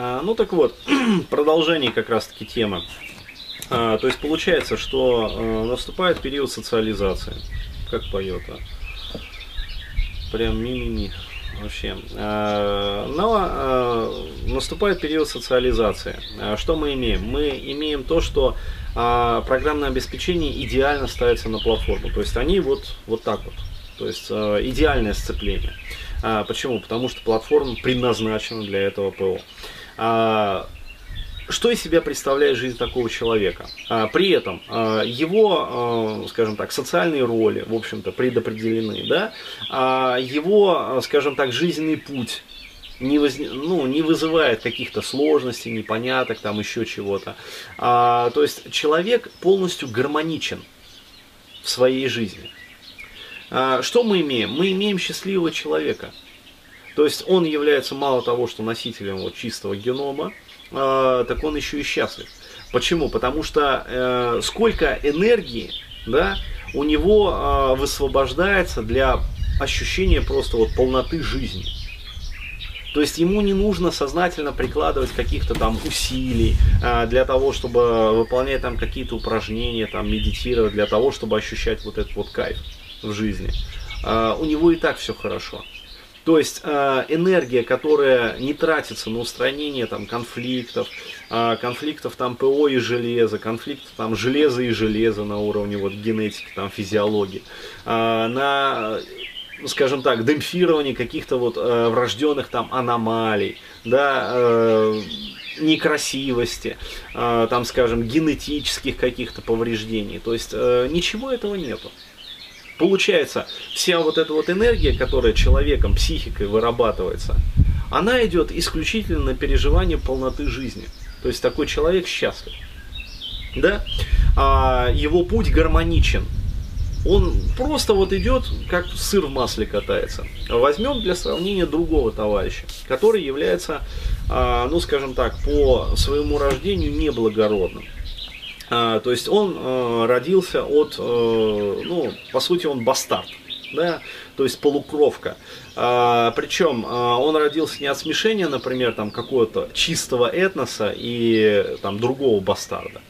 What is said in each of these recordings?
А, ну так вот, продолжение как раз-таки темы. А, то есть получается, что а, наступает период социализации. Как поет, а? Прям ми-ми-ми. Вообще. Но а, наступает период социализации. Что мы имеем? Мы имеем то, что программное обеспечение идеально ставится на платформу. То есть они вот, вот так вот. То есть идеальное сцепление. Почему? Потому что платформа предназначена для этого ПО. А, что из себя представляет жизнь такого человека. А, при этом а, его, скажем так, социальные роли, в общем-то, предопределены, да, его, скажем так, жизненный путь не, воз... ну, не вызывает каких-то сложностей, непоняток, там еще чего-то. А, то есть человек полностью гармоничен в своей жизни. А, что мы имеем? Мы имеем счастливого человека. То есть он является мало того, что носителем вот чистого генома, э, так он еще и счастлив. Почему? Потому что э, сколько энергии да, у него э, высвобождается для ощущения просто вот полноты жизни. То есть ему не нужно сознательно прикладывать каких-то там усилий э, для того, чтобы выполнять там какие-то упражнения, там медитировать, для того, чтобы ощущать вот этот вот кайф в жизни. Э, у него и так все хорошо. То есть э, энергия, которая не тратится на устранение там, конфликтов, э, конфликтов там ПО и железа, конфликтов там железа и железа на уровне вот, генетики, там, физиологии, э, на скажем так, демпфирование каких-то вот э, врожденных там аномалий, да, э, некрасивости, э, там, скажем, генетических каких-то повреждений. То есть э, ничего этого нету. Получается, вся вот эта вот энергия, которая человеком, психикой вырабатывается, она идет исключительно на переживание полноты жизни. То есть такой человек счастлив. Да? А его путь гармоничен. Он просто вот идет, как сыр в масле катается. Возьмем для сравнения другого товарища, который является, а, ну скажем так, по своему рождению неблагородным. А, то есть он э, родился от, э, ну, по сути, он бастард, да, то есть полукровка. А, причем а, он родился не от смешения, например, там какого-то чистого этноса и там другого бастарда.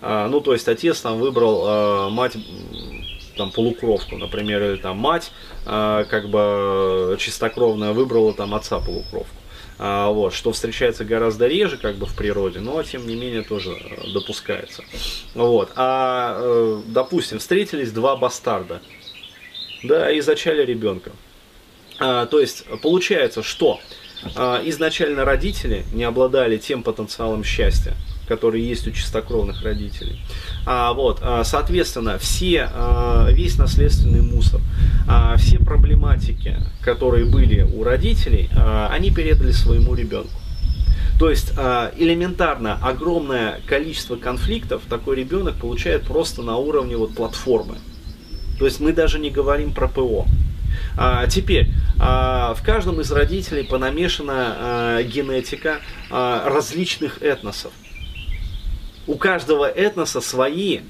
А, ну, то есть отец там выбрал а, мать там полукровку, например, или там мать а, как бы чистокровная выбрала там отца полукровку. А, вот, что встречается гораздо реже как бы в природе, но тем не менее тоже э, допускается. Вот. А, э, допустим, встретились два бастарда, да, и зачали ребенка. А, то есть получается, что а, изначально родители не обладали тем потенциалом счастья, который есть у чистокровных родителей. А, вот, а, соответственно, все, а, весь наследственный мусор, а, все проблематики, которые были у родителей, они передали своему ребенку. То есть элементарно огромное количество конфликтов такой ребенок получает просто на уровне вот платформы. То есть мы даже не говорим про ПО. Теперь, в каждом из родителей понамешана генетика различных этносов у каждого этноса свои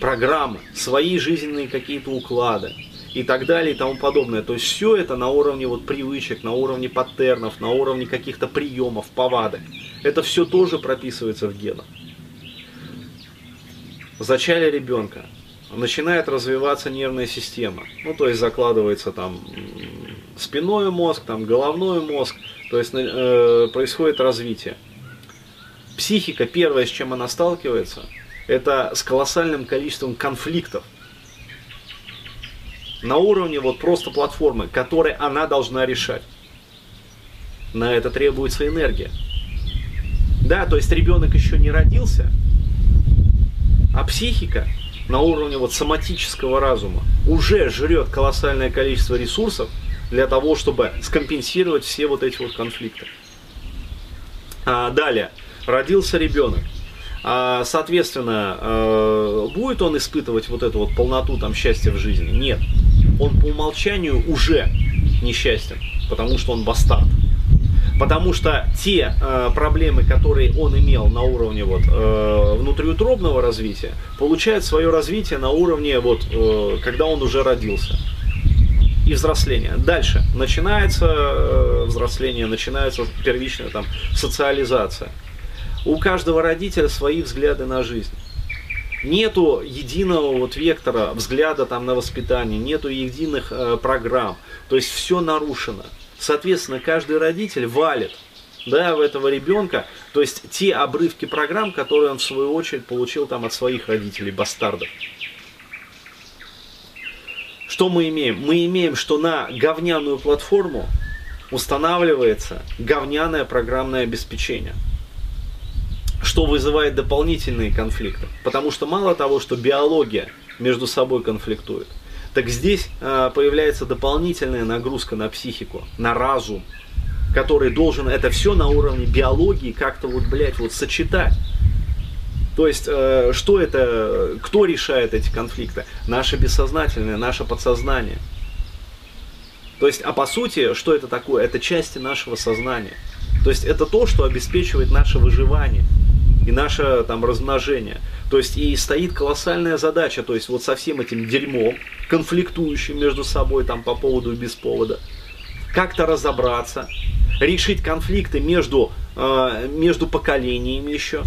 программы, свои жизненные какие-то уклады и так далее и тому подобное. То есть все это на уровне вот привычек, на уровне паттернов, на уровне каких-то приемов, повадок. Это все тоже прописывается в генах. Зачали ребенка, начинает развиваться нервная система. Ну, то есть закладывается там спиной мозг, там головной мозг, то есть э, происходит развитие психика, первое, с чем она сталкивается, это с колоссальным количеством конфликтов на уровне вот просто платформы, которые она должна решать. На это требуется энергия. Да, то есть ребенок еще не родился, а психика на уровне вот соматического разума уже жрет колоссальное количество ресурсов для того, чтобы скомпенсировать все вот эти вот конфликты. А, далее родился ребенок. А, соответственно, э, будет он испытывать вот эту вот полноту там счастья в жизни? Нет. Он по умолчанию уже несчастен, потому что он бастард. Потому что те э, проблемы, которые он имел на уровне вот, э, внутриутробного развития, получают свое развитие на уровне, вот, э, когда он уже родился. и взросление. Дальше начинается э, взросление, начинается первичная там социализация. У каждого родителя свои взгляды на жизнь. Нету единого вот вектора взгляда там на воспитание, нету единых э, программ. То есть все нарушено. Соответственно, каждый родитель валит да, в этого ребенка, то есть те обрывки программ, которые он в свою очередь получил там от своих родителей, бастардов. Что мы имеем? Мы имеем, что на говняную платформу устанавливается говняное программное обеспечение что вызывает дополнительные конфликты. Потому что мало того, что биология между собой конфликтует, так здесь э, появляется дополнительная нагрузка на психику, на разум, который должен это все на уровне биологии как-то вот, блядь, вот сочетать. То есть, э, что это, кто решает эти конфликты? Наше бессознательное, наше подсознание. То есть, а по сути, что это такое? Это части нашего сознания. То есть, это то, что обеспечивает наше выживание и наше там размножение. То есть и стоит колоссальная задача, то есть вот со всем этим дерьмом, конфликтующим между собой там по поводу и без повода, как-то разобраться, решить конфликты между, э, между поколениями еще,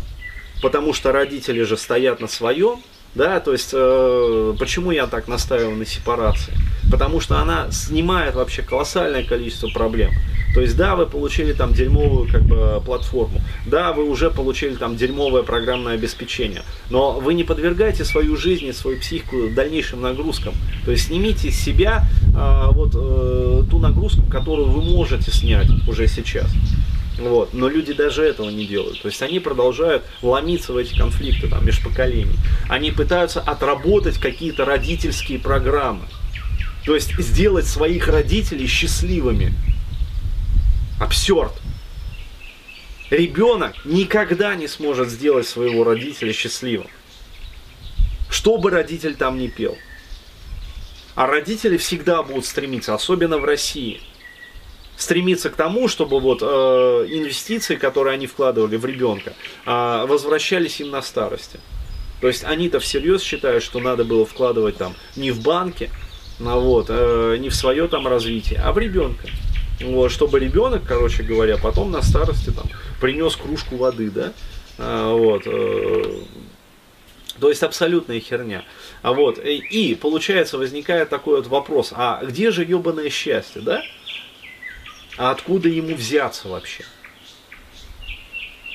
потому что родители же стоят на своем, да, то есть э, почему я так настаиваю на сепарации? Потому что она снимает вообще колоссальное количество проблем. То есть, да, вы получили там дерьмовую как бы платформу, да, вы уже получили там дерьмовое программное обеспечение, но вы не подвергаете свою жизнь и свою психику дальнейшим нагрузкам. То есть, снимите с себя э, вот э, ту нагрузку, которую вы можете снять уже сейчас. Вот. Но люди даже этого не делают. То есть они продолжают ломиться в эти конфликты там, межпоколений. Они пытаются отработать какие-то родительские программы. То есть сделать своих родителей счастливыми. Абсурд. Ребенок никогда не сможет сделать своего родителя счастливым. Что бы родитель там ни пел. А родители всегда будут стремиться, особенно в России, стремиться к тому, чтобы вот э, инвестиции, которые они вкладывали в ребенка, э, возвращались им на старости. То есть они-то всерьез считают, что надо было вкладывать там не в банки, а вот, э, не в свое там развитие, а в ребенка. Вот, чтобы ребенок, короче говоря, потом на старости там принес кружку воды, да, а, вот, э, то есть абсолютная херня. А вот, и, и получается возникает такой вот вопрос, а где же ебаное счастье, да? А откуда ему взяться вообще?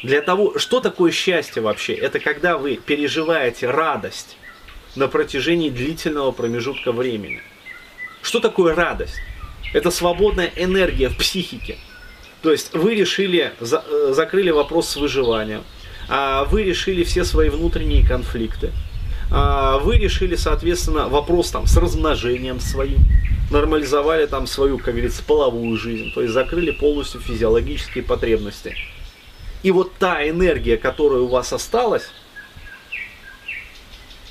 Для того, что такое счастье вообще? Это когда вы переживаете радость на протяжении длительного промежутка времени. Что такое радость? Это свободная энергия в психике. То есть вы решили, за, э, закрыли вопрос с выживанием, а вы решили все свои внутренние конфликты, а вы решили, соответственно, вопрос там с размножением своим, нормализовали там свою, как говорится, половую жизнь, то есть закрыли полностью физиологические потребности. И вот та энергия, которая у вас осталась,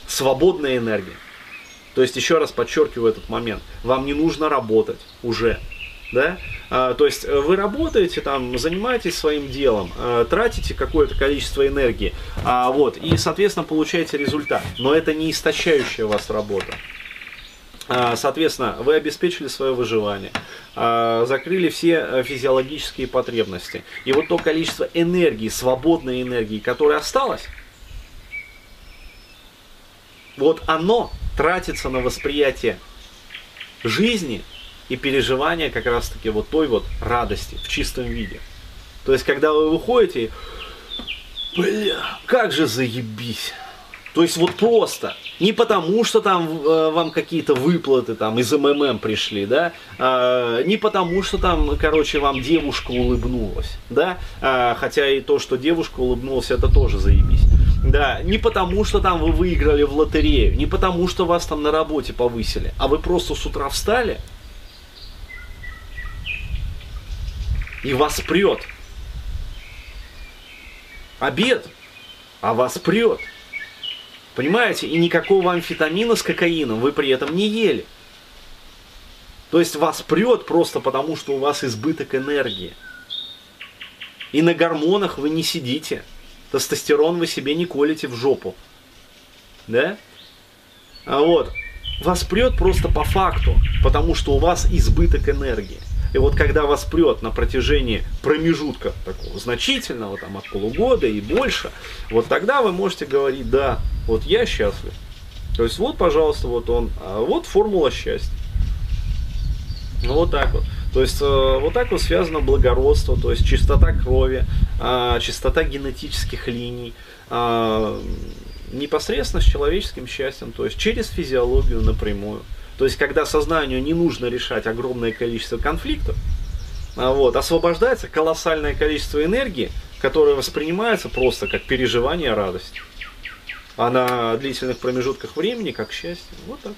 свободная энергия. То есть, еще раз подчеркиваю этот момент, вам не нужно работать уже. Да? А, то есть вы работаете, там, занимаетесь своим делом, а, тратите какое-то количество энергии, а, вот, и, соответственно, получаете результат. Но это не истощающая вас работа. А, соответственно, вы обеспечили свое выживание, закрыли все э, физиологические потребности. И вот то количество энергии, свободной энергии, которое осталось, вот оно тратится на восприятие жизни и переживания как раз таки вот той вот радости в чистом виде. То есть, когда вы выходите, бля, как же заебись. То есть вот просто, не потому что там э, вам какие-то выплаты там из МММ пришли, да, э, не потому что там, короче, вам девушка улыбнулась, да, э, хотя и то, что девушка улыбнулась, это тоже заебись. Да, не потому, что там вы выиграли в лотерею, не потому, что вас там на работе повысили, а вы просто с утра встали и вас прет. Обед, а вас прет. Понимаете? И никакого амфетамина с кокаином вы при этом не ели. То есть вас прет просто потому, что у вас избыток энергии. И на гормонах вы не сидите. Тестостерон вы себе не колите в жопу. Да? А вот. вас прет просто по факту, потому что у вас избыток энергии. И вот когда вас прет на протяжении промежутка такого значительного, там от полугода и больше, вот тогда вы можете говорить, да, вот я счастлив. То есть вот, пожалуйста, вот он, а вот формула счастья. Ну вот так вот. То есть э, вот так вот связано благородство, то есть чистота крови, э, чистота генетических линий, э, непосредственно с человеческим счастьем, то есть через физиологию напрямую. То есть когда сознанию не нужно решать огромное количество конфликтов, вот, освобождается колоссальное количество энергии, которое воспринимается просто как переживание радости. А на длительных промежутках времени как счастье. Вот так.